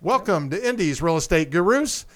Welcome to Indy's Real Estate Gurus.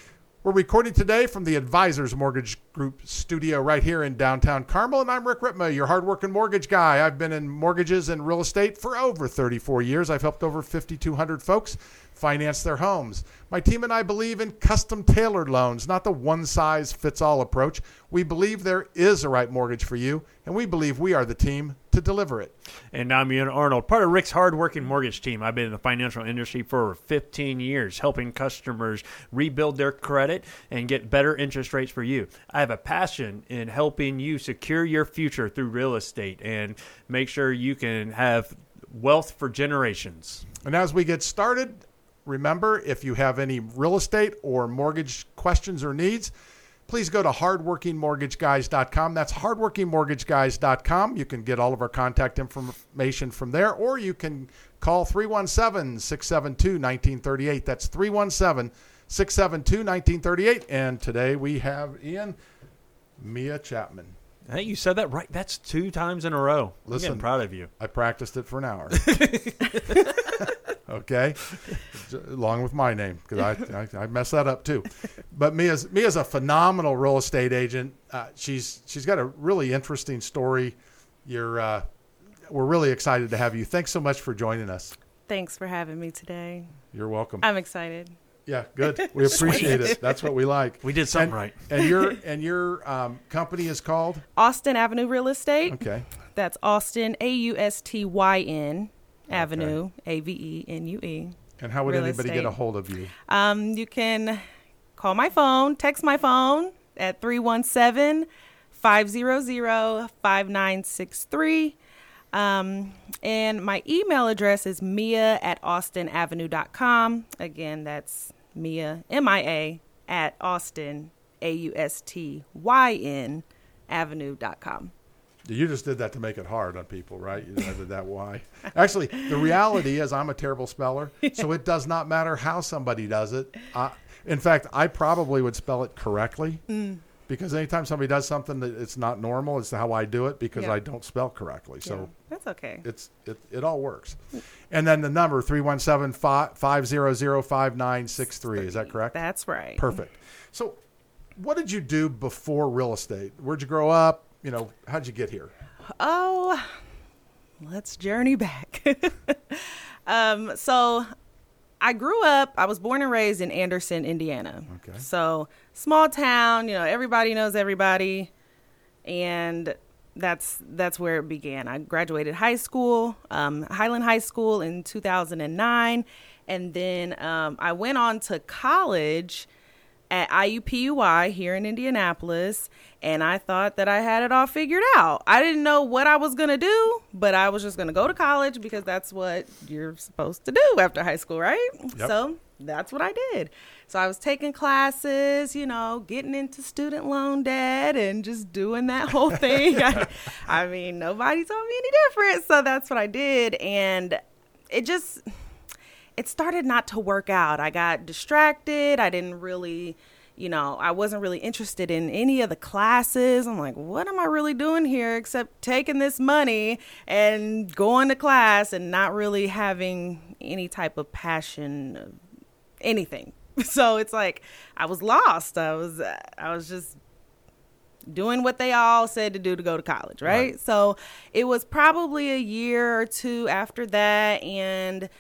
We're recording today from the Advisors Mortgage Group studio right here in downtown Carmel, and I'm Rick Ripma, your hardworking mortgage guy. I've been in mortgages and real estate for over 34 years. I've helped over 5,200 folks finance their homes. My team and I believe in custom tailored loans, not the one size fits all approach. We believe there is a right mortgage for you, and we believe we are the team to deliver it. And I'm Ian Arnold, part of Rick's hardworking mortgage team. I've been in the financial industry for 15 years, helping customers rebuild their credit and get better interest rates for you. I have a passion in helping you secure your future through real estate and make sure you can have wealth for generations. And as we get started, remember if you have any real estate or mortgage questions or needs, please go to hardworkingmortgageguys.com. That's hardworkingmortgageguys.com. You can get all of our contact information from there, or you can call 317 672 1938. That's 317 672 1938. And today we have Ian Mia Chatman. I think you said that right. That's two times in a row. Listen, I'm proud of you. I practiced it for an hour. okay, along with my name because I, I, I mess that up too. But Mia's Mia's a phenomenal real estate agent. Uh, she's she's got a really interesting story. You're uh, we're really excited to have you. Thanks so much for joining us. Thanks for having me today. You're welcome. I'm excited. Yeah, good. We appreciate it. That's what we like. We did something and, right. and your and your um, company is called Austyn Avenue Real Estate. Okay. That's Austyn A U S T Y N Avenue A V E N U E. And how would Real anybody get a hold of you? Um, you can call my phone, text my phone at 317 500 5963. Um, and my email address is mia at austynavenue.com. Again, that's mia, M I A, at austyn, A U S T Y N, avenue.com. You just did that to make it hard on people, right? You added that why. Actually, the reality is I'm a terrible speller, so it does not matter how somebody does it. I, in fact, I probably would spell it correctly Mm. because anytime somebody does something that it's not normal, it's how I do it because Yeah. I don't spell correctly. So Yeah, that's okay. it's it, it all works. And then the number 317-500-5963, is that correct? That's right. Perfect. So what did you do before real estate? Where'd you grow up? You know, how'd you get here? Oh, let's journey back. um, so I grew up, I was born and raised in Anderson, Indiana. Okay. So small town, you know, everybody knows everybody. And that's that's where it began. I graduated high school, um, Highland High School in 2009, and then um, I went on to college at IUPUI here in Indianapolis, and I thought that I had it all figured out. I didn't know what I was gonna do, but I was just gonna go to college because that's what you're supposed to do after high school, right? Yep. So that's what I did. So I was taking classes, you know, getting into student loan debt and just doing that whole thing. I, I mean, nobody told me any different. So that's what I did. And it just, it started not to work out. I got distracted. I didn't really, you know, I wasn't really interested in any of the classes. I'm like, what am I really doing here except taking this money and going to class and not really having any type of passion, anything. So it's like I was lost. I was I was just doing what they all said to do to go to college, right? Right. So it was probably a year or two after that and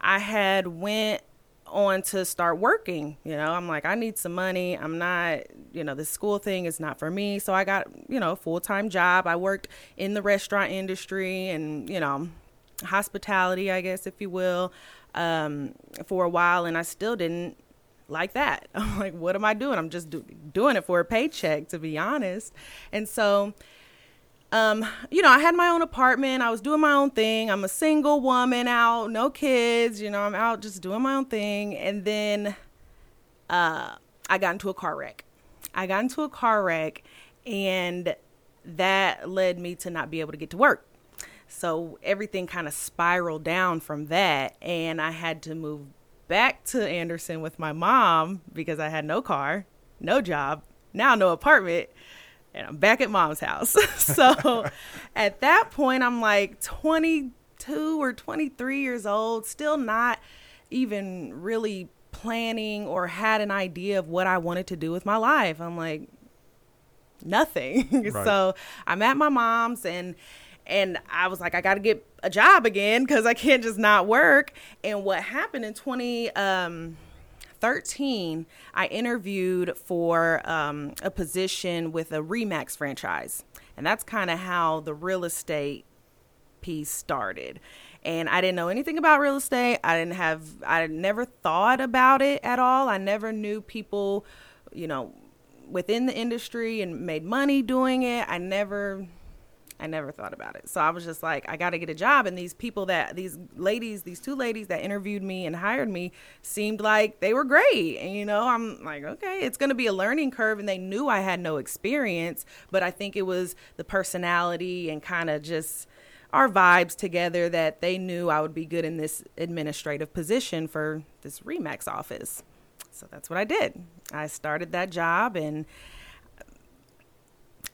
I had went on to start working, you know. I'm like I need some money. I'm not, you know, this school thing is not for me. So I got, you know, a full-time job. I worked in the restaurant industry and, you know, hospitality, I guess if you will, um for a while and I still didn't like that. I'm like, what am I doing? I'm just do- doing it for a paycheck, to be honest. And so, um, you know, I had my own apartment. I was doing my own thing. I'm a single woman out, no kids. You know, I'm out just doing my own thing. And then, uh, I got into a car wreck. I got into a car wreck, and that led me to not be able to get to work. So everything kind of spiraled down from that, and I had to move back to Anderson with my mom because I had no car, no job, now no apartment, and I'm back at mom's house. so at that point, I'm like 22 or 23 years old, still not even really planning or had an idea of what I wanted to do with my life. I'm like, nothing. Right. so I'm at my mom's and and I was like, I got to get a job again because I can't just not work. And what happened in um, 2013, I interviewed for um, a position with a Remax franchise. And that's kind of how the real estate piece started. And I didn't know anything about real estate. I didn't have, I never thought about it at all. I never knew people, you know, within the industry and made money doing it. I never I never thought about it. So I was just like, I got to get a job. And these people that, these ladies, these two ladies that interviewed me and hired me seemed like they were great. And, you know, I'm like, okay, it's going to be a learning curve. And they knew I had no experience, but I think it was the personality and kind of just our vibes together that they knew I would be good in this administrative position for this Remax office. So that's what I did. I started that job and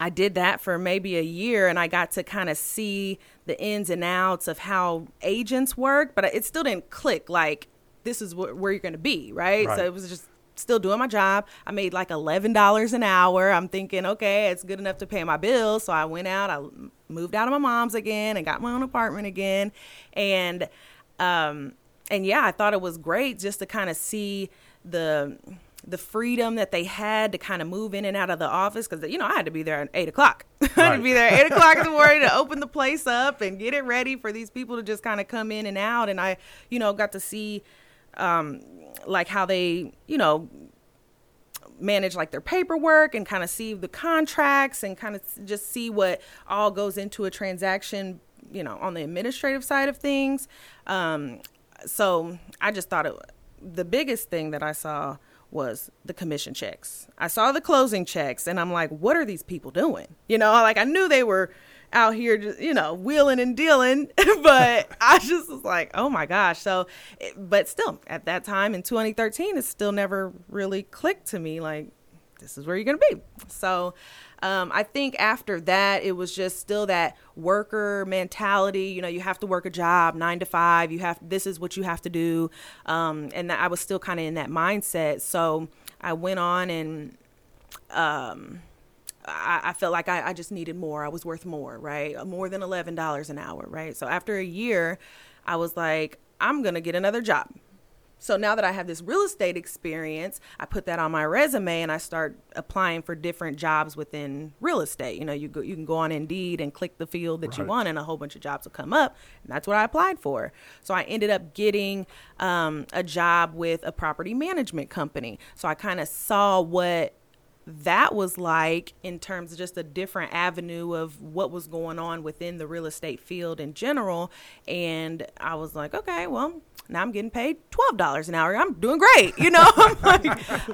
I did that for maybe a year and I got to kind of see the ins and outs of how agents work, but it still didn't click like this is wh- where you're going to be, right? Right. So it was just still doing my job. I made like $11 an hour. I'm thinking, okay, it's good enough to pay my bills. So I went out, I moved out of my mom's again and got my own apartment again. And, um, and yeah, I thought it was great just to kind of see the the freedom that they had to kind of move in and out of the office because you know I had to be there at eight o'clock. I had to be there at eight o'clock in the morning to open the place up and get it ready for these people to just kind of come in and out. And I, you know, got to see um, like how they, you know, manage like their paperwork and kind of see the contracts and kind of just see what all goes into a transaction you know on the administrative side of things um, so i just thought it the biggest thing that i saw was the commission checks. I saw the closing checks and i'm like what are these people doing? You know like i knew they were out here just you know wheeling and dealing but i just was like oh my gosh. So it- but still at that time in 2013 it still never really clicked to me like this is where you're going to be. So um, i think after that it was just still that worker mentality you know you have to work a job nine to five you have this is what you have to do um, and i was still kind of in that mindset so i went on and um, I, I felt like I, I just needed more. I was worth more, right? More than eleven dollars an hour, right? So after a year, I was like, I'm gonna get another job. So now that I have this real estate experience, I put that on my resume and I start applying for different jobs within real estate. You know, you go, you can go on Indeed and click the field that you want, and a whole bunch of jobs will come up. And that's what I applied for. So I ended up getting um, a job with a property management company. So I kind of saw what that was like in terms of just a different avenue of what was going on within the real estate field in general. And I was like, okay, well, now I'm getting paid twelve dollars an hour. I'm doing great, you know. I'm like,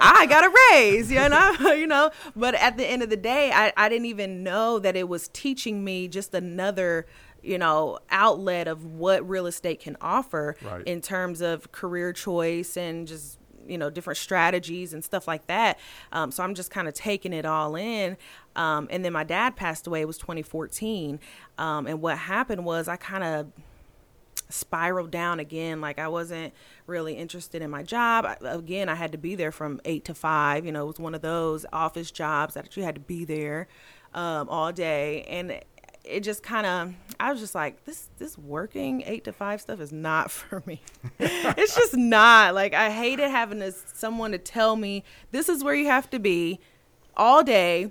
I got a raise, you know, you know. But at the end of the day, I, I didn't even know that it was teaching me just another you know outlet of what real estate can offer Right. in terms of career choice and just you know different strategies and stuff like that um, so i'm just kind of taking it all in um, and then my dad passed away it was 2014 um, and what happened was i kind of spiraled down again. Like i wasn't really interested in my job. I, again i had to be there from 8 to 5 you know it was one of those office jobs that you had to be there um, all day. And it just kind of i was just like this this working 8 to 5 stuff is not for me. It's just not. Like i hated having to someone to tell me this is where you have to be all day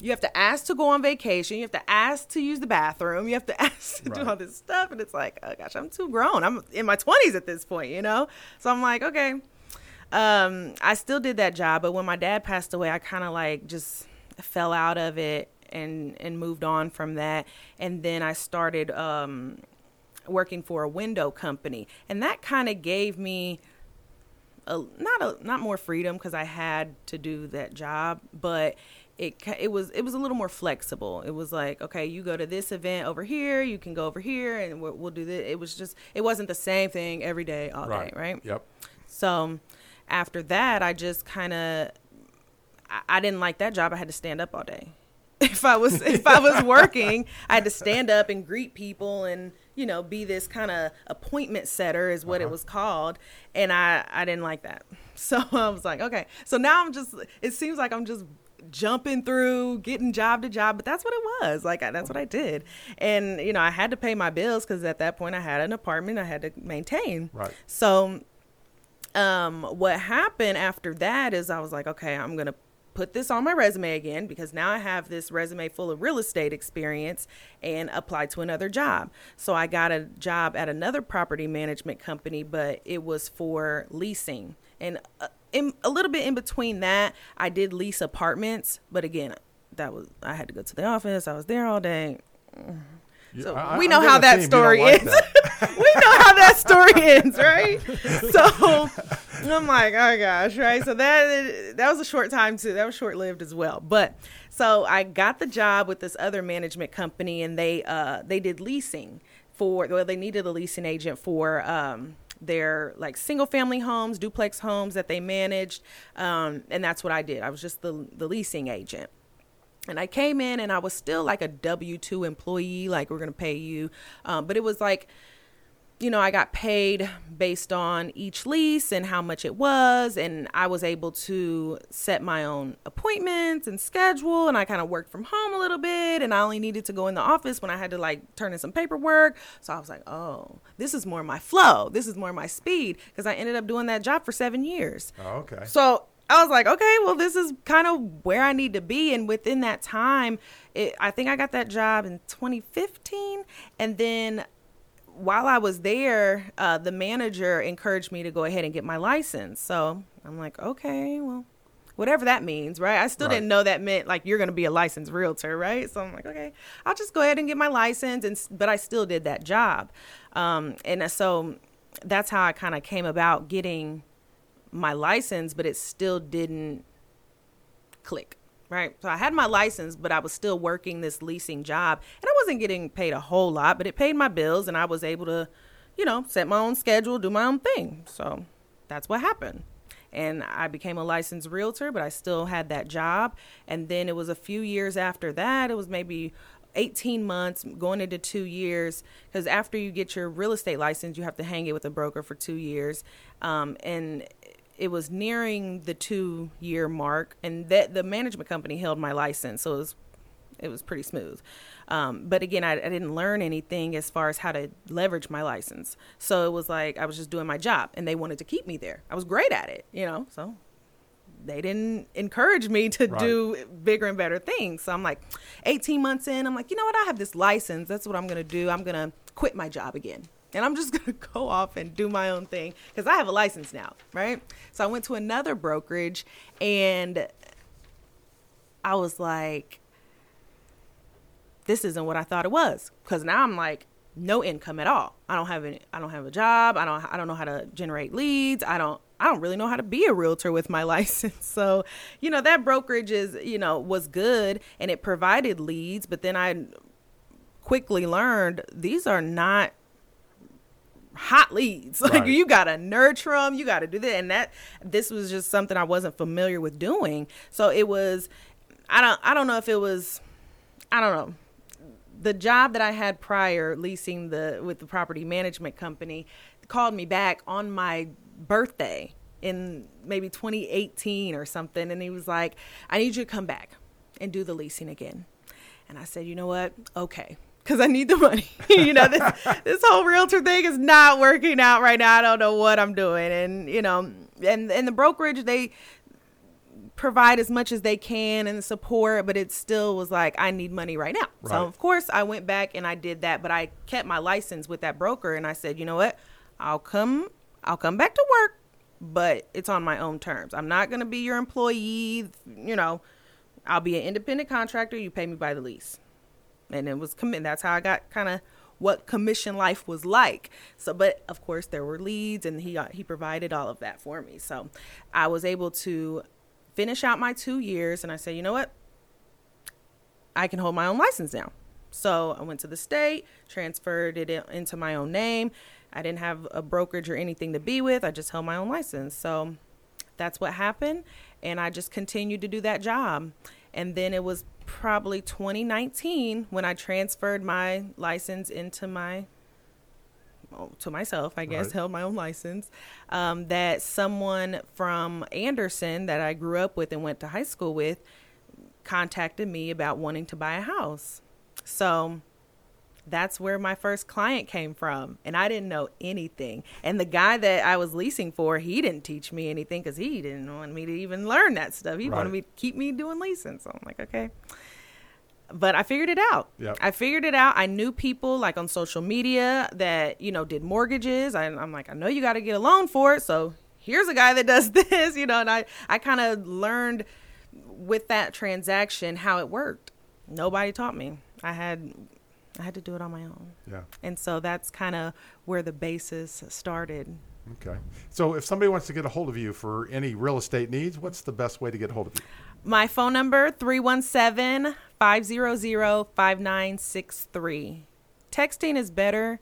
you have to ask to go on vacation. You have to ask to use the bathroom. You have to ask to Right. do all this stuff. And it's like, oh gosh, I'm too grown. I'm in my 20s at this point, you know? So I'm like, okay. Um, I still did that job. But when my dad passed away, I kind of like just fell out of it and, and moved on from that. And then I started um, working for a window company. And that kind of gave me a, not a not more freedom because I had to do that job, but it it was it was a little more flexible. It was like, okay, you go to this event over here, you can go over here, and we'll, we'll do this. It was just it wasn't the same thing every day, all Right. day, right? Yep. So after that, I just kind of I, I didn't like that job. I had to stand up all day. If I was if I was working, I had to stand up and greet people and you know, be this kind of appointment setter is what uh-huh. it was called, and I I didn't like that. So I was like, okay. So now I'm just. It seems like I'm just jumping through, getting job to job, but that's what it was. Like I, that's what I did, and you know I had to pay my bills because at that point I had an apartment I had to maintain. Right. So, um, what happened after that is I was like, okay, I'm gonna put this on my resume again because now I have this resume full of real estate experience and apply to another job. So I got a job at another property management company, but it was for leasing. And uh, in, a little bit in between that, I did lease apartments, but again, that was I had to go to the office. I was there all day. So I, we know how that story like ends. That. we know how that story ends, right? So I'm like, oh gosh, right? So that that was a short time too. That was short lived as well. But so I got the job with this other management company, and they uh, they did leasing for. Well, they needed a leasing agent for. Um, their like single family homes, duplex homes that they managed, um, and that's what I did. I was just the the leasing agent. And I came in and I was still like a W 2 employee, like we're going to pay you. Um, but it was like, you know, I got paid based on each lease and how much it was. And I was able to set my own appointments and schedule. And I kind of worked from home a little bit. And I only needed to go in the office when I had to like turn in some paperwork. So I was like, oh, this is more my flow. This is more my speed. Because I ended up doing that job for seven years. Oh, okay. So I was like, okay, well, this is kind of where I need to be. And within that time, it, I think I got that job in 2015. And then while I was there, uh, the manager encouraged me to go ahead and get my license. So I'm like, okay, well, whatever that means, right? I still right. didn't know that meant like you're going to be a licensed realtor, right? So I'm like, okay, I'll just go ahead and get my license. And but I still did that job, um, and so that's how I kind of came about getting my license, but it still didn't click right? So I had my license, but I was still working this leasing job and I wasn't getting paid a whole lot, but it paid my bills and I was able to, you know, set my own schedule, do my own thing. So that's what happened. And I became a licensed realtor, but I still had that job. And then it was a few years after that, it was maybe 18 months going into two years because after you get your real estate license you have to hang it with a broker for two years um, and it was nearing the two year mark, and that the management company held my license, so it was it was pretty smooth. Um, but again, I, I, didn't learn anything as far as how to leverage my license. So it was like I was just doing my job, and they wanted to keep me there. I was great at it, you know. So they didn't encourage me to right. do bigger and better things. So I'm like, 18 months in, I'm like, you know what? I have this license. That's what I'm gonna do. I'm gonna quit my job again and I'm just going to go off and do my own thing because I have a license now, right? So I went to another brokerage and I was like, this isn't what I thought it was because now I'm like, no income at all. I don't have any. I don't have a job. I don't. I don't know how to generate leads. I don't. I don't really know how to be a realtor with my license. So, you know, that brokerage is, you know, was good and it provided leads, but then I quickly learned these are not hot leads. Like right. you gotta nurture them, you gotta do that, and that this was just something I wasn't familiar with doing. So it was, I don't, I don't know if it was, I don't know. The job that I had prior, leasing the with the property management company, called me back on my birthday in maybe 2018 or something, and he was like, "I need you to come back and do the leasing again." And I said, "You know what? Okay." Because I need the money. you know, this this whole realtor thing is not working out right now. I don't know what I'm doing, and you know, and and the brokerage they provide as much as they can and support, but it still was like I need money right now. Right. So of course I went back and I did that, but I kept my license with that broker, and I said, you know what, I'll come, I'll come back to work, but it's on my own terms. I'm not going to be your employee. You know, I'll be an independent contractor. You pay me by the lease and it was commit. That's how I got kind of what commission life was like. So, but of course there were leads, and he uh, he provided all of that for me. So, I was able to finish out my two years, and I said, you know what, I can hold my own license now. So I went to the state, transferred it into my own name. I didn't have a brokerage or anything to be with. I just held my own license. So that's what happened, and I just continued to do that job. And then it was probably 2019 when I transferred my license into my to myself, I guess, Right. held my own license. Um, that someone from Anderson that I grew up with and went to high school with contacted me about wanting to buy a house. So that's where my first client came from. And I didn't know anything. And the guy that I was leasing for, he didn't teach me anything because he didn't want me to even learn that stuff. He wanted me to keep me doing leasing. So I'm like, okay. But I figured it out. Yep. I figured it out. I knew people like on social media that, you know, did mortgages. I, I'm like, I know you got to get a loan for it. So here's a guy that does this, you know, and I, I kind of learned with that transaction how it worked. Nobody taught me. I had I had to do it on my own. Yeah. And so that's kind of where the basis started. Okay. So if somebody wants to get a hold of you for any real estate needs, what's the best way to get a hold of you? My phone number 317-500-5963. Texting is better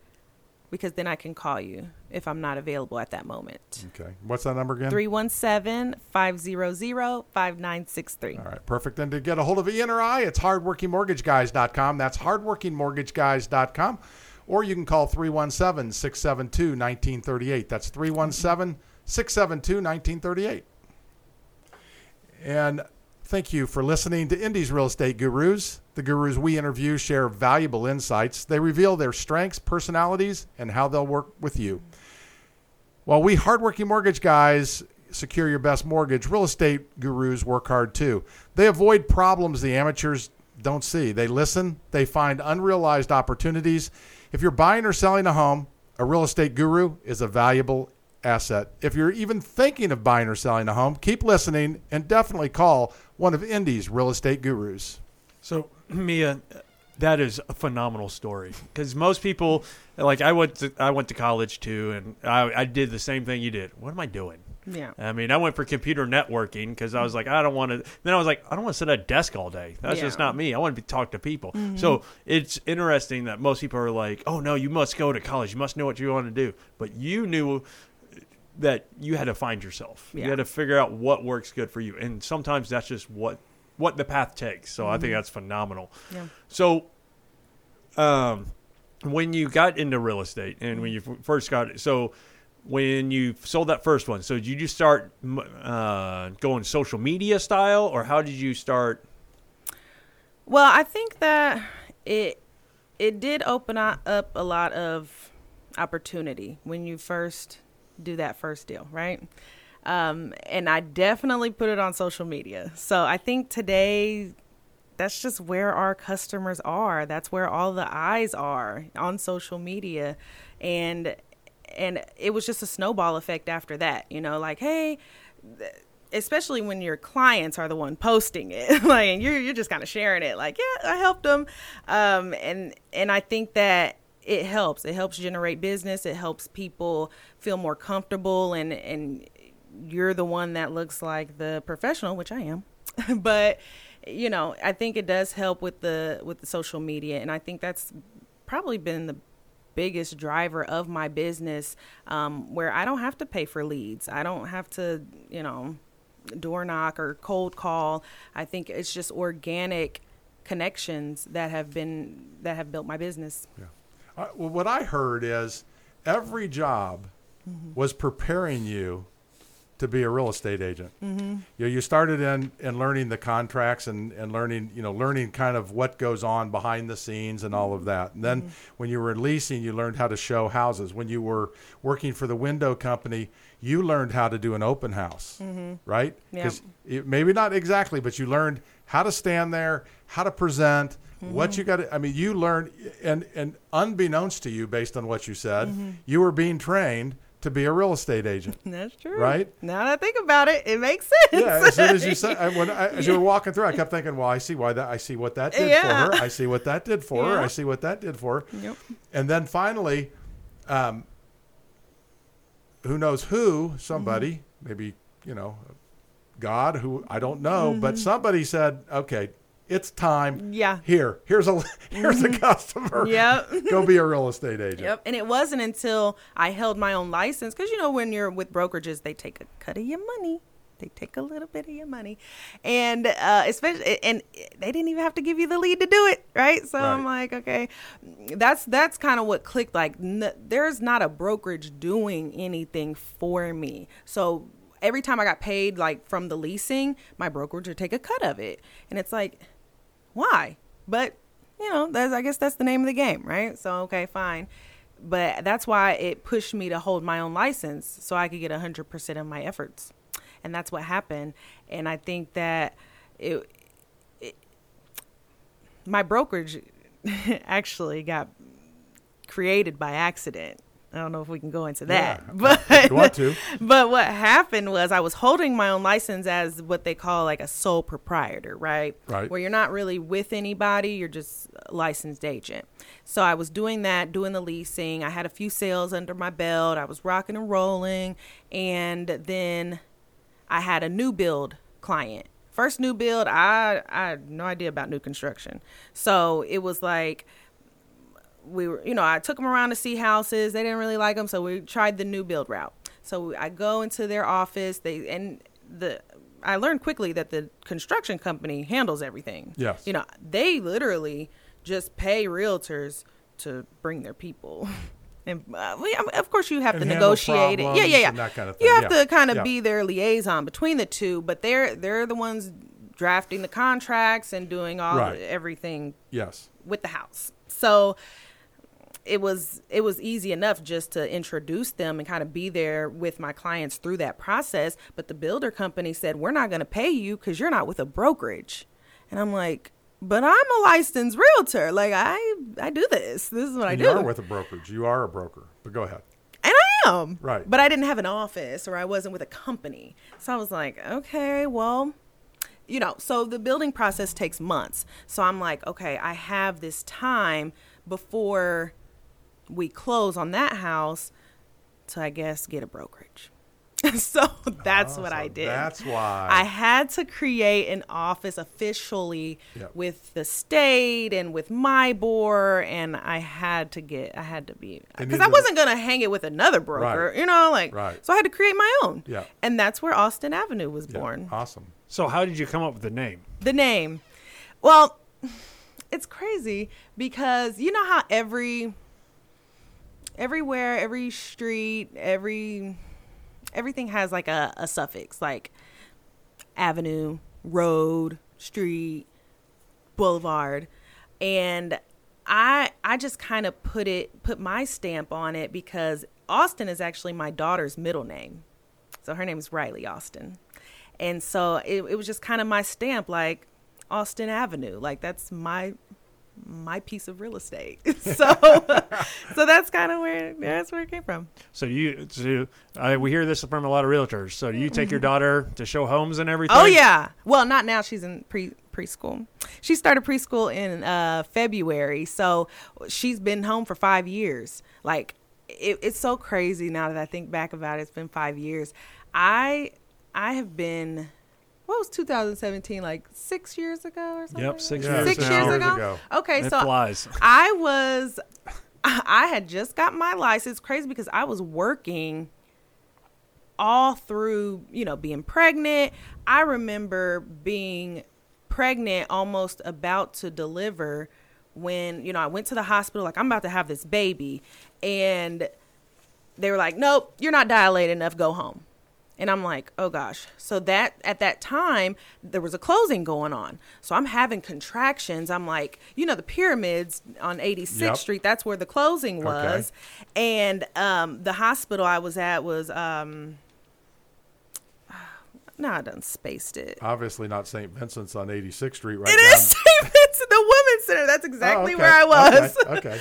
because then I can call you if I'm not available at that moment. Okay. What's that number again? 317-500-5963. All right, perfect. And to get a hold of Ian or I, it's hardworkingmortgageguys.com. That's hardworkingmortgageguys.com. Or you can call 317 672 1938. That's 317 672 1938. And thank you for listening to Indy's Real Estate Gurus. The gurus we interview share valuable insights. They reveal their strengths, personalities, and how they'll work with you. While we hardworking mortgage guys secure your best mortgage, real estate gurus work hard too. They avoid problems the amateurs don't see. They listen, they find unrealized opportunities. If you're buying or selling a home, a real estate guru is a valuable asset. If you're even thinking of buying or selling a home, keep listening and definitely call one of Indy's real estate gurus. So, Mia, that is a phenomenal story because most people, like I went to I went to college too, and I, I did the same thing you did. What am I doing? Yeah. I mean, I went for computer networking because I was like, I don't want to. Then I was like, I don't want to sit at a desk all day. That's just not me. I want to talk to people. Mm-hmm. So it's interesting that most people are like, oh no, you must go to college. You must know what you want to do. But you knew that you had to find yourself. You had to figure out what works good for you, and sometimes that's just what what the path takes. So I think that's phenomenal. Yeah. So, um, when you got into real estate and when you f- first got it, so when you sold that first one, so did you just start uh, going social media style, or how did you start? Well, I think that it it did open up a lot of opportunity when you first do that first deal, right? Um, and I definitely put it on social media. So I think today that's just where our customers are. That's where all the eyes are on social media, and and it was just a snowball effect after that. You know, like hey. th- especially when your clients are the one posting it like and you're you're just kind of sharing it like yeah I helped them um and and I think that it helps it helps generate business it helps people feel more comfortable and and you're the one that looks like the professional which I am but you know I think it does help with the with the social media and I think that's probably been the biggest driver of my business um, where I don't have to pay for leads. I don't have to, you know, door knock or cold call. I think it's just organic connections that have been that have built my business. Well, what I heard is every job mm-hmm. was preparing you to be a real estate agent. Mm-hmm. You know, you started in, in learning the contracts and, and learning, you know, learning kind of what goes on behind the scenes and all of mm-hmm. that. And then mm-hmm. when you were leasing, you learned how to show houses. When you were working for the window company, you learned how to do an open house, right? Yeah. 'Cause it- maybe not exactly, but you learned how to stand there, how to present, what mm-hmm. you got to, I mean, you learned, and, and unbeknownst to you, based on what you said, mm-hmm. you were being trained to be a real estate agent. That's true. Right? Now that I think about it, it makes sense. Yeah, as soon as you said, I, when I, as you were walking through, I kept thinking, well, I see why that, I see what that did Yeah. for her. I see what that did for her. I see what that did for her. Yep. And then finally, um, who knows who, somebody, mm-hmm. maybe, you know, God, who I don't know, but somebody said, okay, it's time. Yeah. Here, here's a, here's a customer. Yep. Go be a real estate agent. Yep. And it wasn't until I held my own license, because you know when you're with brokerages, they take a cut of your money. they take a little bit of your money, and uh, especially and they didn't even have to give you the lead to do it, right? So I'm like, okay, that's that's kind of what clicked. Like, n- there's not a brokerage doing anything for me, so. Every time I got paid, like from the leasing, my brokerage would take a cut of it, and it's like, why? But you know, that's I guess that's the name of the game, right? So okay, fine. But that's why it pushed me to hold my own license so I could get 100% of my efforts. And that's what happened. And I think that it, it my brokerage actually got created by accident. I don't know if we can go into that. Yeah, but if you want to. but what happened was I was holding my own license as what they call like a sole proprietor, right? Right. Where you're not really with anybody, you're just a licensed agent. So I was doing that, doing the leasing. I had a few sales under my belt. I was rocking and rolling. And then I had a new build client. First new build, I I had no idea about new construction. So it was like we were, you know, I took them around to see houses. They didn't really like them, so we tried the new build route. So I go into their office. They and the I learned quickly that the construction company handles everything. Yes. you know, they literally just pay realtors to bring their people. And uh, we, I mean, of course, you have And to negotiate it. Yeah, yeah, yeah. that kind of You have Yeah. to kind of Yeah. be their liaison between the two, but they're they're the ones drafting the contracts and doing all Right. everything Yes. with the house. So it was it was easy enough just to introduce them and kind of be there with my clients through that process. But the builder company said, "We're not going to pay you because you're not with a brokerage," and I'm like. But I'm a licensed realtor. Like I, I do this. This is what I And do. you are with a brokerage. You are a broker. But go ahead. And I am. Right. But I didn't have an office or I wasn't with a company. So I was like, okay, well, you know, so the building process takes months. So I'm like, okay, I have this time before we close on that house to, I guess, get a brokerage. so that's Oh, what so I did. That's why. I had to create an office officially Yep. with the state and with my board, and I had to get, I had to be, because I wasn't gonna hang it with another broker, Right. you know, like, Right. so I had to create my own, Yeah. and that's where Austyn Avenue was Yeah, born. Awesome. So how did you come up with the name? The name, well, it's crazy because you know how every, everywhere, every street, every, everything has like a, a suffix, like avenue, road, street, boulevard. And I I just kind of put it put my stamp on it because Austyn is actually my daughter's middle name. So her name is Riley Austyn. And so it, it was just kind of my stamp like Austyn Avenue. Like that's my my piece of real estate. so so that's kind of where that's where it came from. So you, so, uh, we hear this from a lot of realtors. So do you take your daughter to show homes and everything? Oh yeah. Well, not now. She's in pre preschool. She started preschool in uh, February, so she's been home for five years. Like it, it's so crazy now that I think back about it. It's been five years. I I have been. What was 2017? Like six years ago or something? Yep, six that? years Six years Years ago. ago. Okay, It so flies. I was, I had just got my license. Crazy because I was working all through, you know, being pregnant. I remember being pregnant, almost about to deliver, when you know I went to the hospital. Like I'm about to have this baby, and they were like, "Nope, you're not dilated enough. Go home." And I'm like, oh gosh. So that at that time there was a closing going on. So I'm having contractions. I'm like, you know, the pyramids on 86th Yep. Street. That's where the closing was. And um, the hospital I was at was um, no, I done spaced it. Obviously not St. Vincent's on 86th Street right It down- is St. Vincent, the Women's Center. That's Oh, exactly okay. where I was. Okay. okay.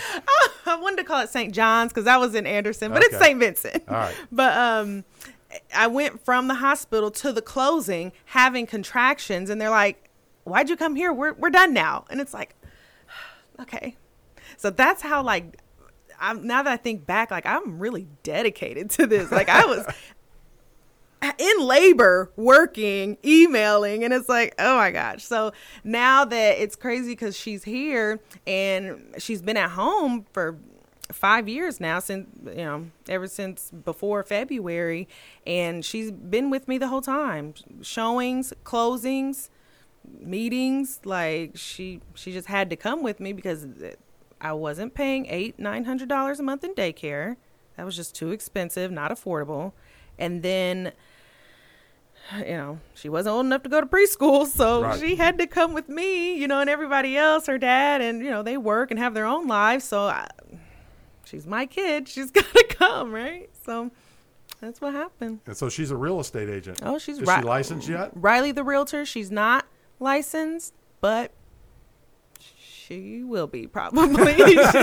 I wanted to call it St. John's because I was in Anderson, but it's St. Vincent. All right. But um, I went from the hospital to the closing having contractions, and they're like, "Why'd you come here? We're we're done now." And it's like, okay. So that's how like. I'm, now that I think back, like I'm really dedicated to this. Like I was in labor working emailing and it's like oh my gosh so now that it's crazy because she's here and she's been at home for five years now since you know ever since before February, and she's been with me the whole time. Showings, closings, meetings. Like she she just had to come with me because I wasn't paying eight nine hundred dollars a month in daycare. That was just too expensive, not affordable. And then you know, she wasn't old enough to go to preschool, so Right. she had to come with me, you know, and everybody else, her dad, and, you know, they work and have their own lives. So I, she's my kid. She's got to come, right? So that's what happened. And so she's a real estate agent. Oh, she's Is ri- she licensed yet? Riley, the realtor, she's not licensed, but she will be probably because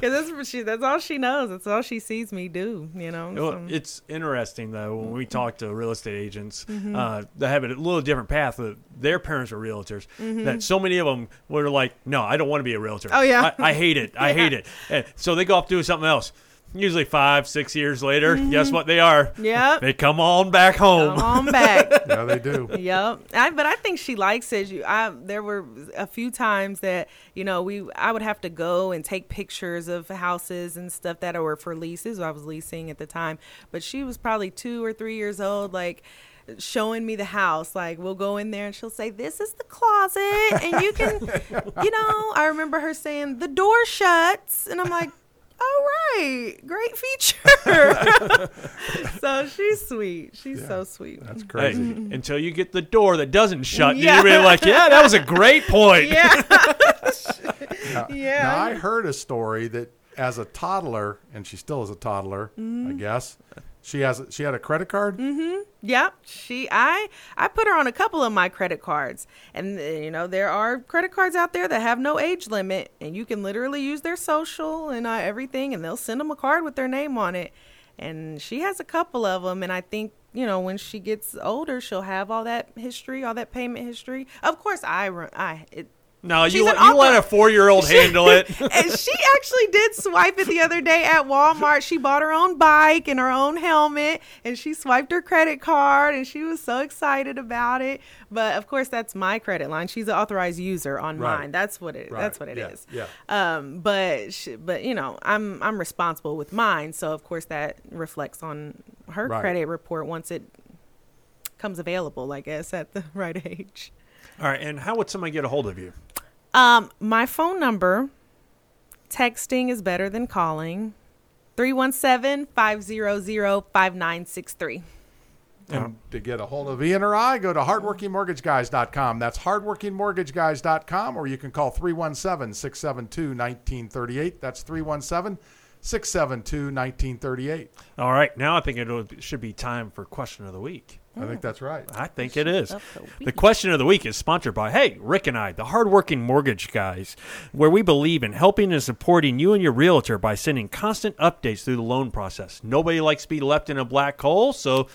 that's, she, that's all she knows. That's all she sees me do, you know. Well, so. it's interesting though when Mm-hmm. we talk to real estate agents, uh, they have a little different path. That their parents are realtors. That so many of them were like, "No, I don't want to be a realtor. Mm-hmm. Oh, yeah. I, I hate it. I hate it." And so they go off doing something else. Usually five, six years later, guess what they are? Mm-hmm. Yep. They come on back home. Come on back. yeah, they do. yep. I, but I think she likes it. You, I, there were a few times that you know we I would have to go and take pictures of houses and stuff that were for leases. I was leasing at the time, but she was probably two or three years old, like showing me the house like we'll go in there and she'll say this is the closet and you can you know i remember her saying the door shuts and i'm like all right great feature so she's sweet she's so sweet That's Hey, crazy. until you get the door that doesn't shut, Yeah. you're really like, "Yeah, that was a great point." yeah Now, Yeah. now, I heard a story that as a toddler, and she still is a toddler, Mm-hmm. I guess. She has she had a credit card. Mm-hmm. Yep, she I I put her on a couple of my credit cards. And uh, you know, there are credit cards out there that have no age limit and you can literally use their social and uh, everything and they'll send them a card with their name on it. And she has a couple of them and I think you know, when she gets older, she'll have all that history, all that payment history. Of course, I, I, it, No, She's you let, you let a four year old handle it. and she actually did swipe it the other day at Walmart. She bought her own bike and her own helmet, and she swiped her credit card, and she was so excited about it. But of course, that's my credit line. She's an authorized user on Right. mine. That's what it. Right. That's what it is. Yeah, yeah. Um, but she, but you know, I'm I'm responsible with mine, so of course that reflects on her Right. credit report once it comes available. I guess at the right age. All right, and how would somebody get a hold of you? Um, my phone number, texting is better than calling. 317-500-5963. And to get a hold of Ian or I, go to hardworkingmortgageguys.com. That's hardworkingmortgageguys.com, or you can call 317 672 1938. That's 317 672 1938. All right, now I think it should be time for question of the week. I think that's right. I think it is. the The question of the week is sponsored by, hey, Rick and I, the hardworking mortgage guys, where we believe in helping and supporting you and your realtor by sending constant updates through the loan process. Nobody likes to be left in a black hole, so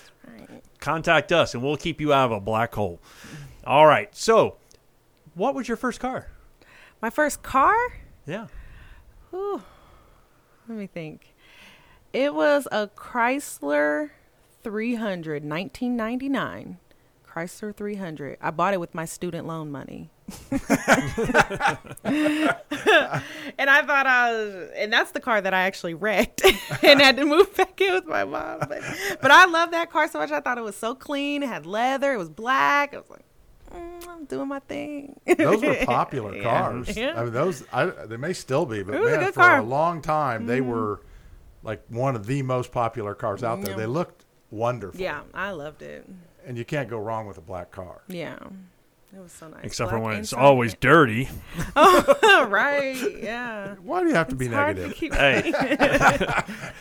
contact us and we'll keep you out of a black hole. All right, so what was your first car? My first car? Yeah. Ooh, let me think. It was a Chrysler 300, 1999. Chrysler 300. I bought it with my student loan money. and I thought I was, and that's the car that I actually wrecked and had to move back in with my mom. But, but I love that car so much. I thought it was so clean. It had leather. It was black. I was like, mm, I'm doing my thing. Those were popular cars. Yeah. I mean, those I, they may still be, but was a man, for car. a long time they were like one of the most popular cars out there. Yeah. They looked wonderful. yeah, I loved it. and you can't go wrong with a black car. Yeah. It was so nice. Except for when it's inside. always dirty. Oh, right. Yeah. Why do you have to be It's hard to negative? keep- Hey,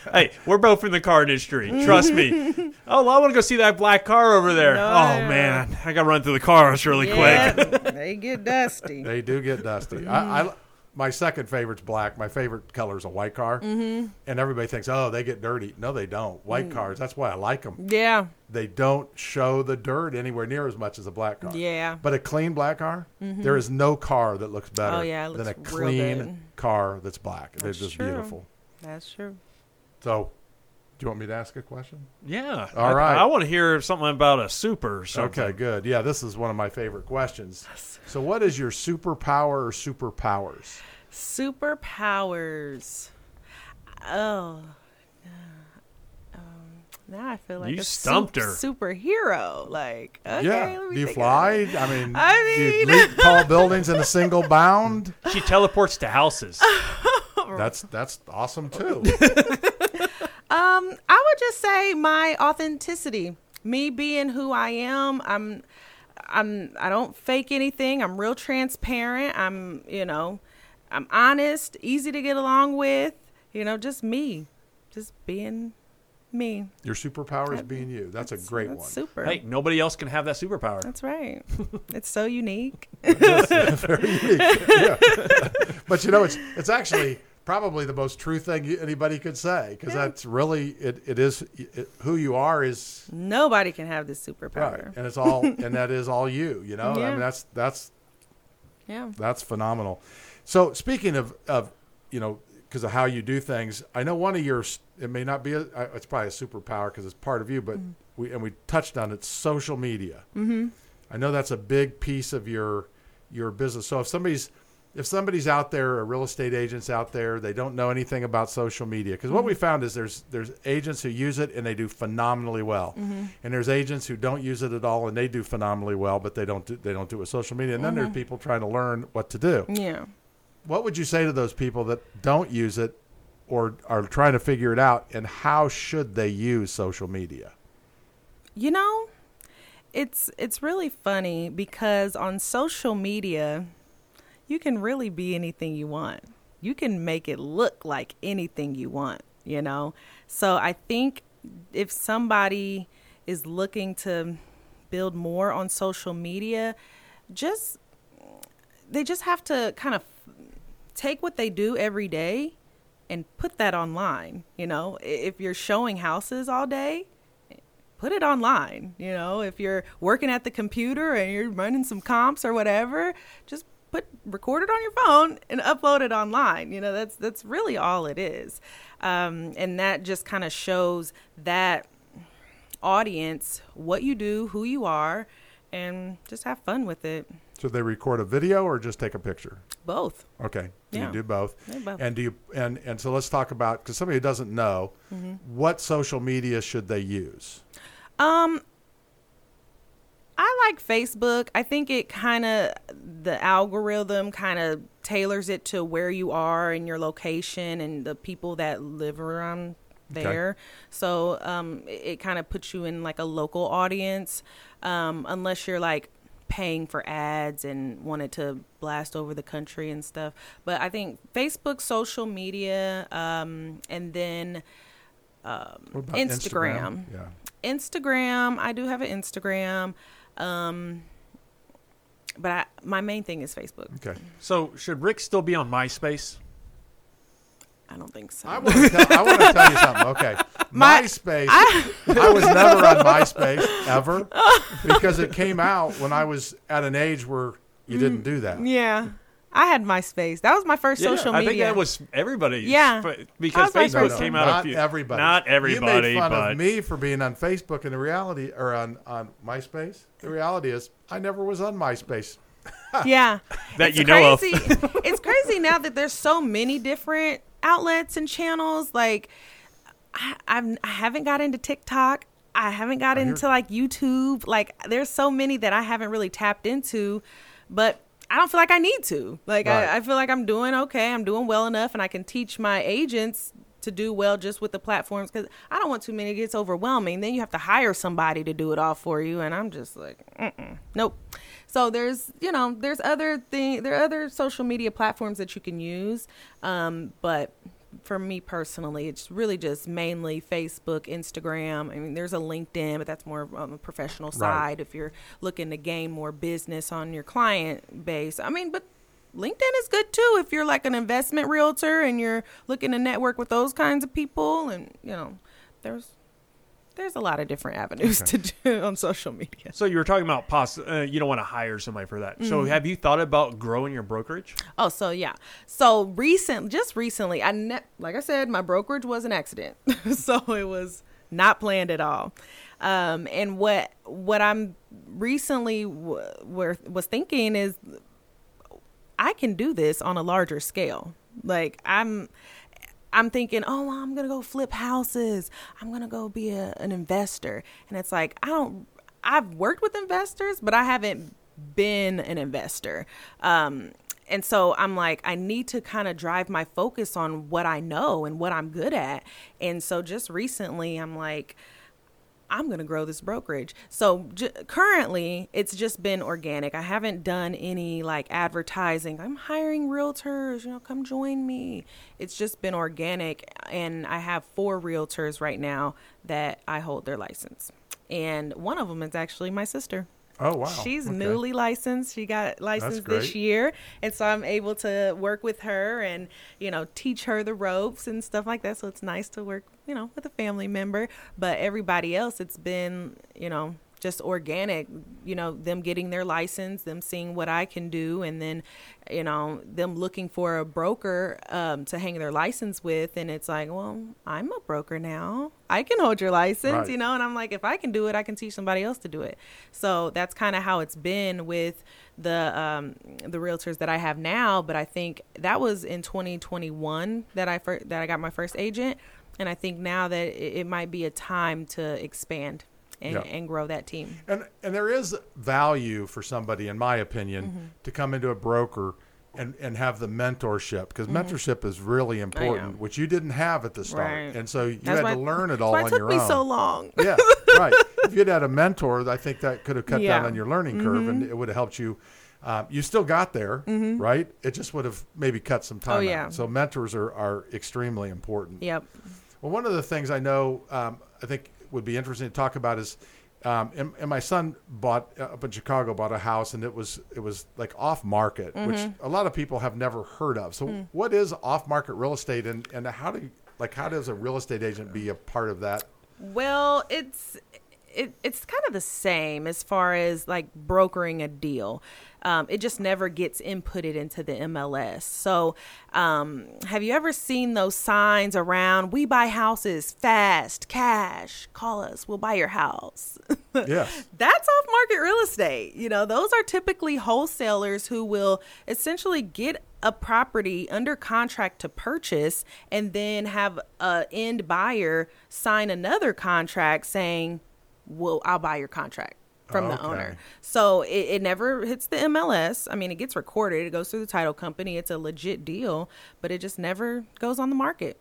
hey, we're both in the car industry. Trust me. Oh, I want to go see that black car over there. No, oh man, I got to run through the cars really Yeah, quick. they get dusty. They do get dusty. I, I mm. My second favorite's black. My favorite color is a white car, mm-hmm. and everybody thinks, oh, they get dirty. No, they don't. White Mm. cars. That's why I like them. Yeah. They don't show the dirt anywhere near as much as a black car. Yeah. But a clean black car, there is no car that looks better Oh, yeah, it than a clean car that's black. They're just true. beautiful. That's true. So, you want me to ask a question? Yeah. All I, right. I want to hear something about a super something. Okay, good. Yeah, this is one of my favorite questions. So, what is your superpower or superpowers? Superpowers. Oh. Um, now I feel like You a stumped sup- her. superhero. Like, okay, yeah. let me Do you fly? about it. I mean, I do you mean- leap tall buildings in a single bound? She teleports to houses. That's that's awesome too. Um, I would just say my authenticity, me being who I am. I'm, I'm. I don't fake anything. I'm real transparent. I'm, you know, I'm honest, easy to get along with. You know, just me, just being me. Your superpower is being you. That's a great That's one. super. hey, nobody else can have that superpower. That's right. it's so unique. Very unique. Yeah. but you know, it's it's actually probably the most true thing anybody could say because that's really it. It is it, who you are is Nobody can have this right, superpower. and it's all and that is all you. You know, I mean that's that's Yeah. that's phenomenal. So speaking of of you know because of how you do things, I know one of your it may not be a it's probably a superpower because it's part of you, but we and we touched on it social media. Mm-hmm. I know that's a big piece of your your business. So if somebody's if somebody's out there, a real estate agent's out there, they don't know anything about social media because what we mm-hmm. found is there's there's agents who use it and they do phenomenally well, mm-hmm. and there's agents who don't use it at all and they do phenomenally well, but they don't do, they don't do it with social media. And then there's mm-hmm. people trying to learn what to do. Yeah. What would you say to those people that don't use it or are trying to figure it out, and how should they use social media? You know, it's it's really funny because on social media, you can really be anything you want. You can make it look like anything you want, you know? So I think if somebody is looking to build more on social media, just they just have to kind of take what they do every day and put that online, you know? If you're showing houses all day, put it online. You know, if you're working at the computer and you're running some comps or whatever, just put record it on your phone and upload it online. You know, that's that's really all it is, um, and that just kind of shows that audience what you do, who you are, and just have fun with it. Should they record a video or just take a picture? Both. Okay, do Yeah. you do both? Both. And do you and and so let's talk about because somebody who doesn't know Mm-hmm. what social media should they use? Um, I like Facebook. I think it kind of the algorithm kind of tailors it to where you are and your location and the people that live around Okay. there. So um, it, it kind of puts you in like a local audience, um, unless you're like paying for ads and wanted to blast over the country and stuff. But I think Facebook, social media, um, and then um, What Instagram. Yeah. Instagram. I do have an Instagram. Um, but I, my main thing is Facebook. Okay. So should Rick still be on MySpace? I don't think so. I want to tell, I want to tell you something. Okay. My- MySpace. I, was never on MySpace ever because it came out when I was at an age where you didn't do that. yeah, I had MySpace. That was my first social media. I think that was everybody's. Yeah. but- because I was like Facebook No, no, came out not a few. everybody. Not everybody, You made fun but of me for being on Facebook, and the reality, or on on MySpace. The reality is, I never was on MySpace. yeah, that It's you know of. crazy. it's crazy now that there's so many different outlets and channels. Like, I, I've, I haven't got into TikTok. I haven't got hear- into like YouTube. Like, there's so many that I haven't really tapped into, but I don't feel like I need to. Like, Right. I, I feel like I'm doing okay. I'm doing well enough, and I can teach my agents to do well just with the platforms because I don't want too many. It gets overwhelming. Then you have to hire somebody to do it all for you, and I'm just like, Mm-mm, nope. So there's, you know, there's other thing, there are other social media platforms that you can use, um, but for me personally, it's really just mainly Facebook, Instagram. I mean, there's a LinkedIn, but that's more on the um, professional Right. side. If you're looking to gain more business on your client base, I mean, but LinkedIn is good too if you're like an investment realtor and you're looking to network with those kinds of people. And you know, there's there's a lot of different avenues to do on social media. So you were talking about poss- uh, you don't want to hire somebody for that. Mm-hmm. So have you thought about growing your brokerage? Oh, so yeah. So recent, just recently, I ne- like I said, my brokerage was an accident, so it was not planned at all. Um, and what what I'm recently w- were, was thinking is, I can do this on a larger scale. Like I'm, I'm thinking, oh, I'm gonna go flip houses. I'm gonna go be a, an investor, and it's like I don't. I've worked with investors, but I haven't been an investor. Um, and so I'm like, I need to kind of drive my focus on what I know and what I'm good at. And so just recently, I'm like, I'm going to grow this brokerage. So j- currently, it's just been organic. I haven't done any like advertising. I'm hiring realtors, you know, come join me. It's just been organic. And I have four realtors right now that I hold their license. And one of them is actually my sister. Oh wow. She's Okay. newly licensed. She got licensed this year, and so I'm able to work with her and you know teach her the ropes and stuff like that. So it's nice to work you know with a family member. But everybody else, it's been you know just organic. You know them getting their license, them seeing what I can do, and then you know them looking for a broker um, to hang their license with. And it's like, well, I'm a broker now. I can hold your license, Right. you know. And I'm like, if I can do it, I can teach somebody else to do it. So that's kind of how it's been with the um, the realtors that I have now. But I think that was in 2021 that I fir- that I got my first agent, and I think now that it, it might be a time to expand and, Yeah. and grow that team. And and there is value for somebody, in my opinion, Mm-hmm. to come into a broker and, and have the mentorship because mentorship is really important, which you didn't have at the start, Mm-hmm. Right. and so you That's had why- to learn it all on it took your me own. so long. yeah, right. If you'd had a mentor, I think that could have cut down Yeah. Mm-hmm. on your learning curve, and it would have helped you. Um, you still got there, right? It just would have maybe cut some time. Oh, yeah. out. So mentors are, are extremely important. Yep. Well, one of the things I know um, I think would be interesting to talk about is, um, and, and my son bought uh, up in Chicago bought a house and it was it was like off market, which Mm-hmm. a lot of people have never heard of. So, Mm. what is off market real estate, and and how do you, like how does a real estate agent be a part of that? Well, it's it, it's kind of the same as far as like brokering a deal. Um, it just never gets inputted into the MLS. So, um, have you ever seen those signs around? We buy houses fast, cash. Call us. We'll buy your house. Yes. That's off market real estate. You know, those are typically wholesalers who will essentially get a property under contract to purchase and then have a end buyer sign another contract saying, "Well, I'll buy your contract." From the Okay. owner. So it, it never hits the MLS. I mean, it gets recorded, it goes through the title company. It's a legit deal, but it just never goes on the market.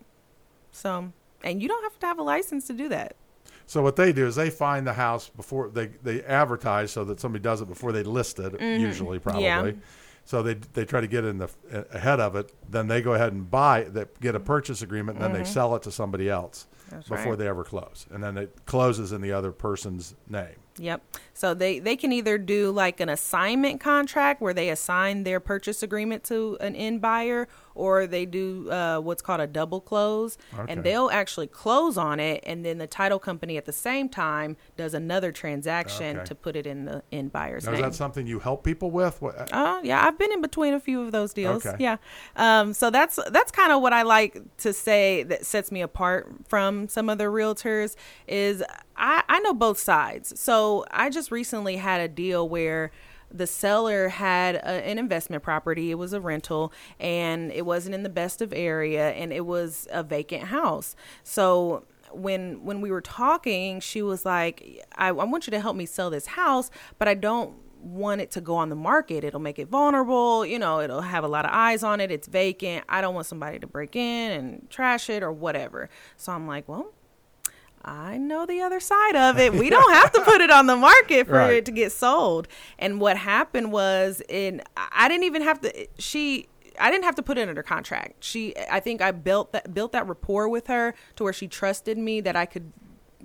So, and you don't have to have a license to do that. So what they do is they find the house before they they advertise so that somebody does it before they list it. Usually, probably. Mm-hmm. Yeah. So they they try to get in the ahead of it. Then they go ahead and buy that get a purchase agreement, and then they sell it to somebody else Mm-hmm. That's before right. they ever close, and then it closes in the other person's name. Yep. So they they can either do like an assignment contract where they assign their purchase agreement to an end buyer, or they do uh, what's called a double close, Okay. and they'll actually close on it, and then the title company at the same time does another transaction Okay. to put it in the end buyer's Now, is that something you help people with? What, Oh yeah, I've been in between a few of those deals. Okay. Yeah, um, so that's that's kind of what I like to say that sets me apart from some other realtors is I, I know both sides. So I just recently had a deal where the seller had a, an investment property. It was a rental, and it wasn't in the best of area, and it was a vacant house. So when when we were talking, she was like, I, I want you to help me sell this house, but I don't want it to go on the market. It'll make it vulnerable. You know, it'll have a lot of eyes on it. It's vacant. I don't want somebody to break in and trash it or whatever. So I'm like, well, I know the other side of it. We don't have to put it on the market for Right. it to get sold. And what happened was, in I didn't even have to. She. I didn't have to put it under contract. She, I think, I built that built that rapport with her to where she trusted me that I could,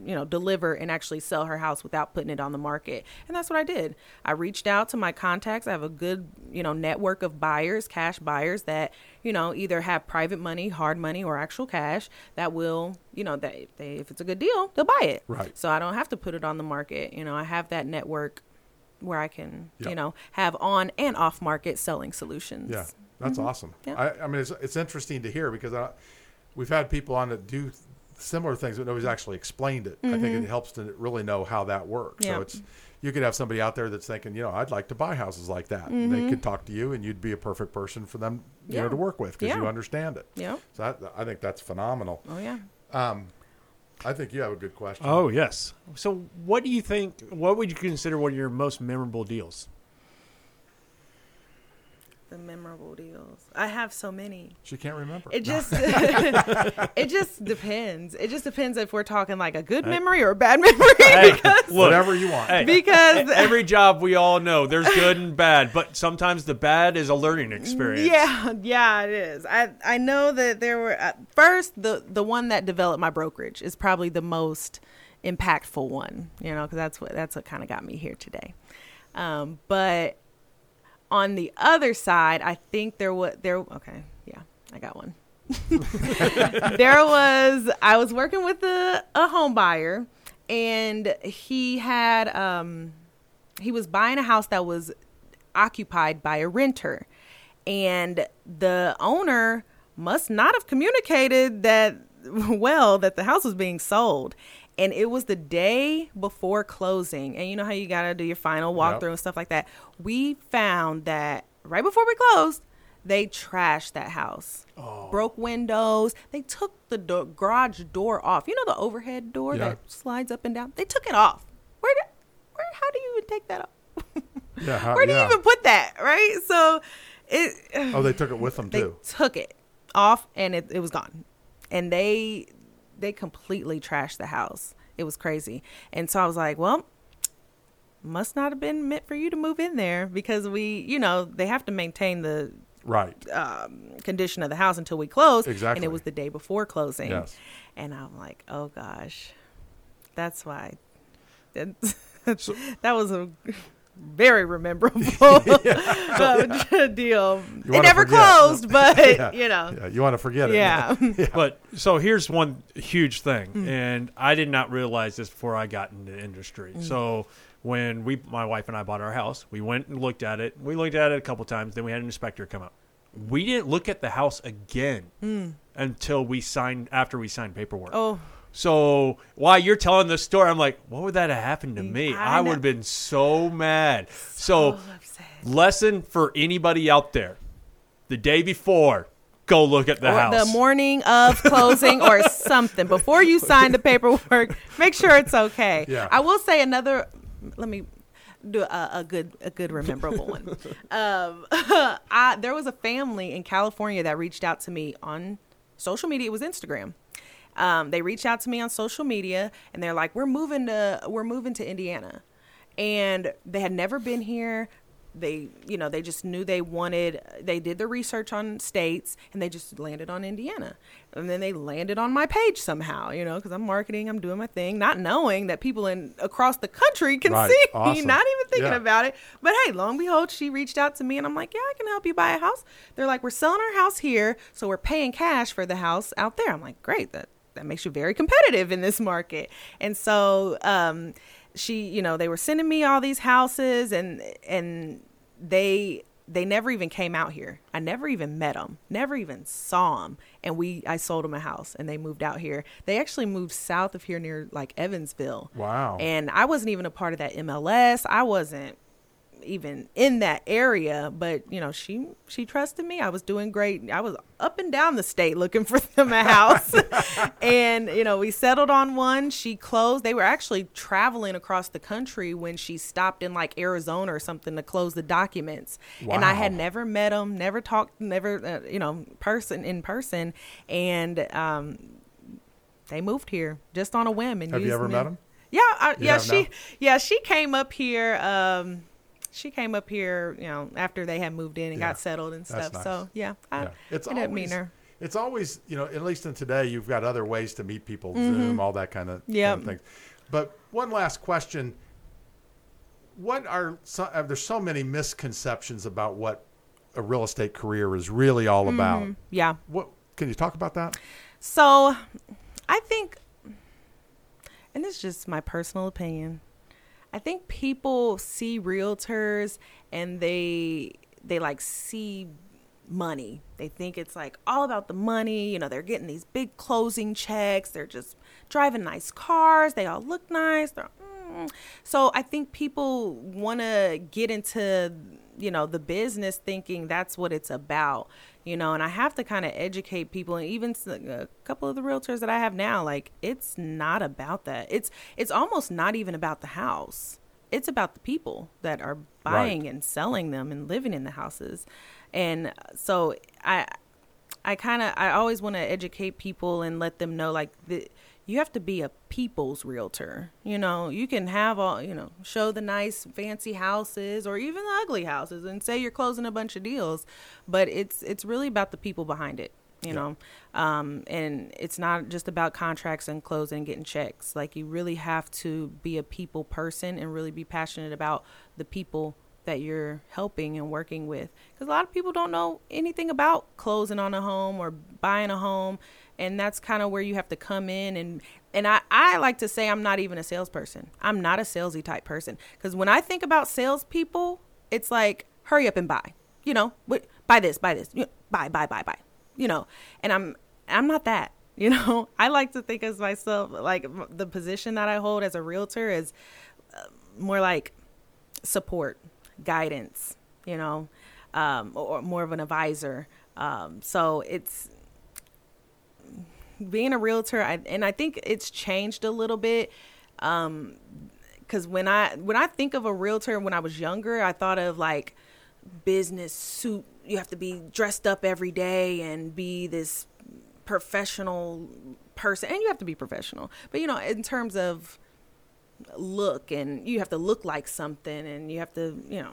you know, deliver and actually sell her house without putting it on the market. And that's what I did. I reached out to my contacts. I have a good, you know, network of buyers, cash buyers that, you know, either have private money, hard money, or actual cash that will, you know, that if, they, if it's a good deal, they'll buy it. Right. So I don't have to put it on the market. You know, I have that network where I can, Yeah. you know, have on and off market selling solutions. Yeah, that's mm-hmm. awesome. Yeah. I, I mean, it's, it's interesting to hear because I, we've had people on that do similar things, but nobody's actually explained it. I think it helps to really know how that works. Yeah. So it's, you could have somebody out there that's thinking, you know, I'd like to buy houses like that. And They could talk to you, and you'd be a perfect person for them, you know, to work with because you understand it. Yeah. So that, I think that's phenomenal. Oh yeah. Um, I think you have a good question. Oh yes. So, what do you think? What would you consider one of your most memorable deals? The memorable deals. I have so many. She can't remember. It just it just depends. It just depends if we're talking like a good memory or a bad memory. Hey, because look, Whatever you want. Hey, because every job we all know there's good and bad, but sometimes the bad is a learning experience. yeah, yeah, it is. I I know that there were at first the the one that developed my brokerage is probably the most impactful one. You know, because that's what that's what kind of got me here today. Um, but on the other side, I think there was there. Okay, yeah, I got one. there was I was working with a, a home buyer, and he had um he was buying a house that was occupied by a renter, and the owner must not have communicated that well that the house was being sold. And it was the day before closing. And you know how you got to do your final walkthrough Yep. and stuff like that. We found that right before we closed, they trashed that house. oh. Broke windows. They took the do- garage door off. You know the overhead door Yeah. that slides up and down? They took it off. Where did, where how do you even take that off? yeah. how- Where do yeah. you even put that, right? So it Oh, they took it with them they too. took it off and it, it was gone and they they completely trashed the house it was crazy and so i was like well must not have been meant for you to move in there because we you know they have to maintain the Right. um, condition of the house until we close Exactly. and it was the day before closing Yes. and i'm like oh gosh that's why that, that was a very memorable uh, deal it never forget. closed but Yeah. you know Yeah, you want to forget it. yeah. But so here's one huge thing, Hmm. and I did not realize this before I got into the industry. Hmm. So when we, my wife and I bought our house, we went and looked at it. We looked at it a couple times. Then we had an inspector come out. We didn't look at the house again until we signed after we signed paperwork. Oh, So while you're telling this story, I'm like, what would that have happened to me? I I, would have been so mad. So, so lesson for anybody out there: the day before, go look at the Or house. the morning of closing or something before you sign the paperwork. Make sure it's okay. Yeah. I will say another. Let me do a, a good a good rememberable one. Um, I, there was a family in California that reached out to me on social media. It was Instagram. Um, they reached out to me on social media and they're like, "We're moving to we're moving to Indiana," and they had never been here. They, you know, they just knew they wanted. They did the research on states, and they just landed on Indiana, and then they landed on my page somehow. You know, because I'm marketing, I'm doing my thing, not knowing that people in across the country can Right. see me, Awesome. not even thinking Yeah. about it. But hey, lo and behold, she reached out to me, and I'm like, yeah, I can help you buy a house. They're like, we're selling our house here, so we're paying cash for the house out there. I'm like, great, that that makes you very competitive in this market. And so, um, she, you know, they were sending me all these houses, and and they they never even came out here. I never even met them, never even saw them. And we, I sold them a house, and they moved out here. They actually moved south of here near like Evansville. Wow. And I wasn't even a part of that MLS. I wasn't even in that area but you know she she trusted me. I was doing great. I was up and down the state looking for them a house. And you know we settled on one. She closed. They were actually traveling across the country when she stopped in like arizona or something to close the documents. And i had never met them never talked never uh, you know person in person. And um they moved here just on a whim and Have you ever me- met them? yeah, I, yeah, she, yeah, she came up here. Um, she came up here, you know, after they had moved in and Yeah, got settled and stuff. nice. So yeah, I, Yeah. It's I didn't always, mean her. It's always, you know, at least in today, you've got other ways to meet people, mm-hmm. Zoom, all that kind of, kind of thing. But one last question: What are so, there's so many misconceptions about what a real estate career is really all mm-hmm. about? Yeah. What can you talk about that? So, I think, and it's just my personal opinion. I think people see realtors and they they like see money. They think it's like all about the money. You know, they're getting these big closing checks. They're just driving nice cars. They all look nice. They're, mm, So I think people want to get into, you know, the business thinking that's what it's about, you know, and I have to kind of educate people and even a couple of the realtors that I have now, like it's not about that. It's it's almost not even about the house. It's about the people that are buying and selling them and living in the houses. And uh, so I I kind of I always want to educate people and let them know like the you have to be a people's realtor. You know, you can have all, you know, show the nice fancy houses or even the ugly houses and say you're closing a bunch of deals, but it's it's really about the people behind it, you know. Um and it's not just about contracts and closing and getting checks. Like you really have to be a people person and really be passionate about the people that you're helping and working with because a lot of people don't know anything about closing on a home or buying a home and that's kind of where you have to come in and and I, I like to say i'm not even a salesperson. I'm not a salesy type person. Because when i think about salespeople it's like hurry up and buy you know? Buy this buy this buy buy buy buy you know? And i'm i'm not that you know? I like to think of myself like the position that i hold as a realtor is uh, more like support guidance, you know, um, or more of an advisor. Um, so it's being a realtor, I, and I think it's changed a little bit. Um, because when I when I think of a realtor, when I was younger, I thought of like business suit. You have to be dressed up every day and be this professional person, and you have to be professional. But you know, in terms of look and you have to look like something and you have to you know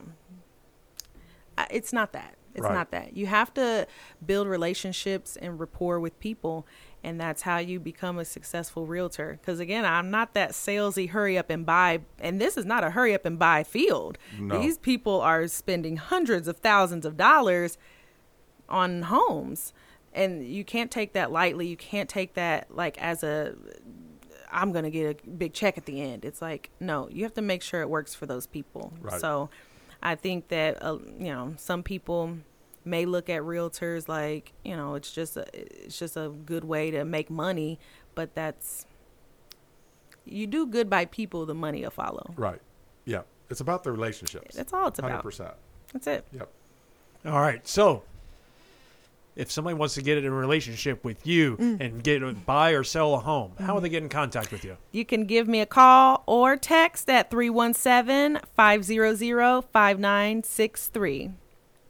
it's not that. It's Right. not that. You have to build relationships and rapport with people and that's how you become a successful realtor. Because again i'm not that salesy hurry up and buy and this is not a hurry up and buy field. No. these people are spending hundreds of thousands of dollars on homes and you can't take that lightly. You can't take that like as a i'm going to get a big check at the end. It's like no you have to make sure it works for those people. Right. so i think that uh, you know some people may look at realtors like you know it's just a, it's just a good way to make money but that's you do good by people the money will follow Right. Yeah. It's about the relationships. that's all it's Hundred about percent. that's it Yep. All right. So, if somebody wants to get in a relationship with you mm. and get buy or sell a home, how will they mm-hmm. get in contact with you? You can give me a call or text at 317 500 5963.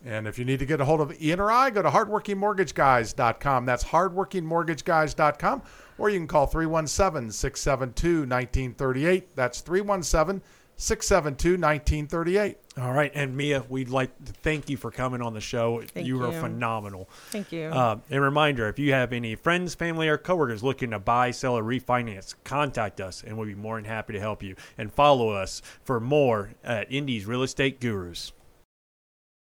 And if you need to get a hold of Ian or I, go to hardworkingmortgageguys.com. That's hardworkingmortgageguys.com. Or you can call 317 672 1938. That's 317 672 1938. All right. And Mia, we'd like to thank you for coming on the show. Thank you were you. phenomenal. Thank you. Uh, a reminder if you have any friends, family, or coworkers looking to buy, sell, or refinance, contact us and we'll be more than happy to help you. And follow us for more at Indy's Real Estate Gurus.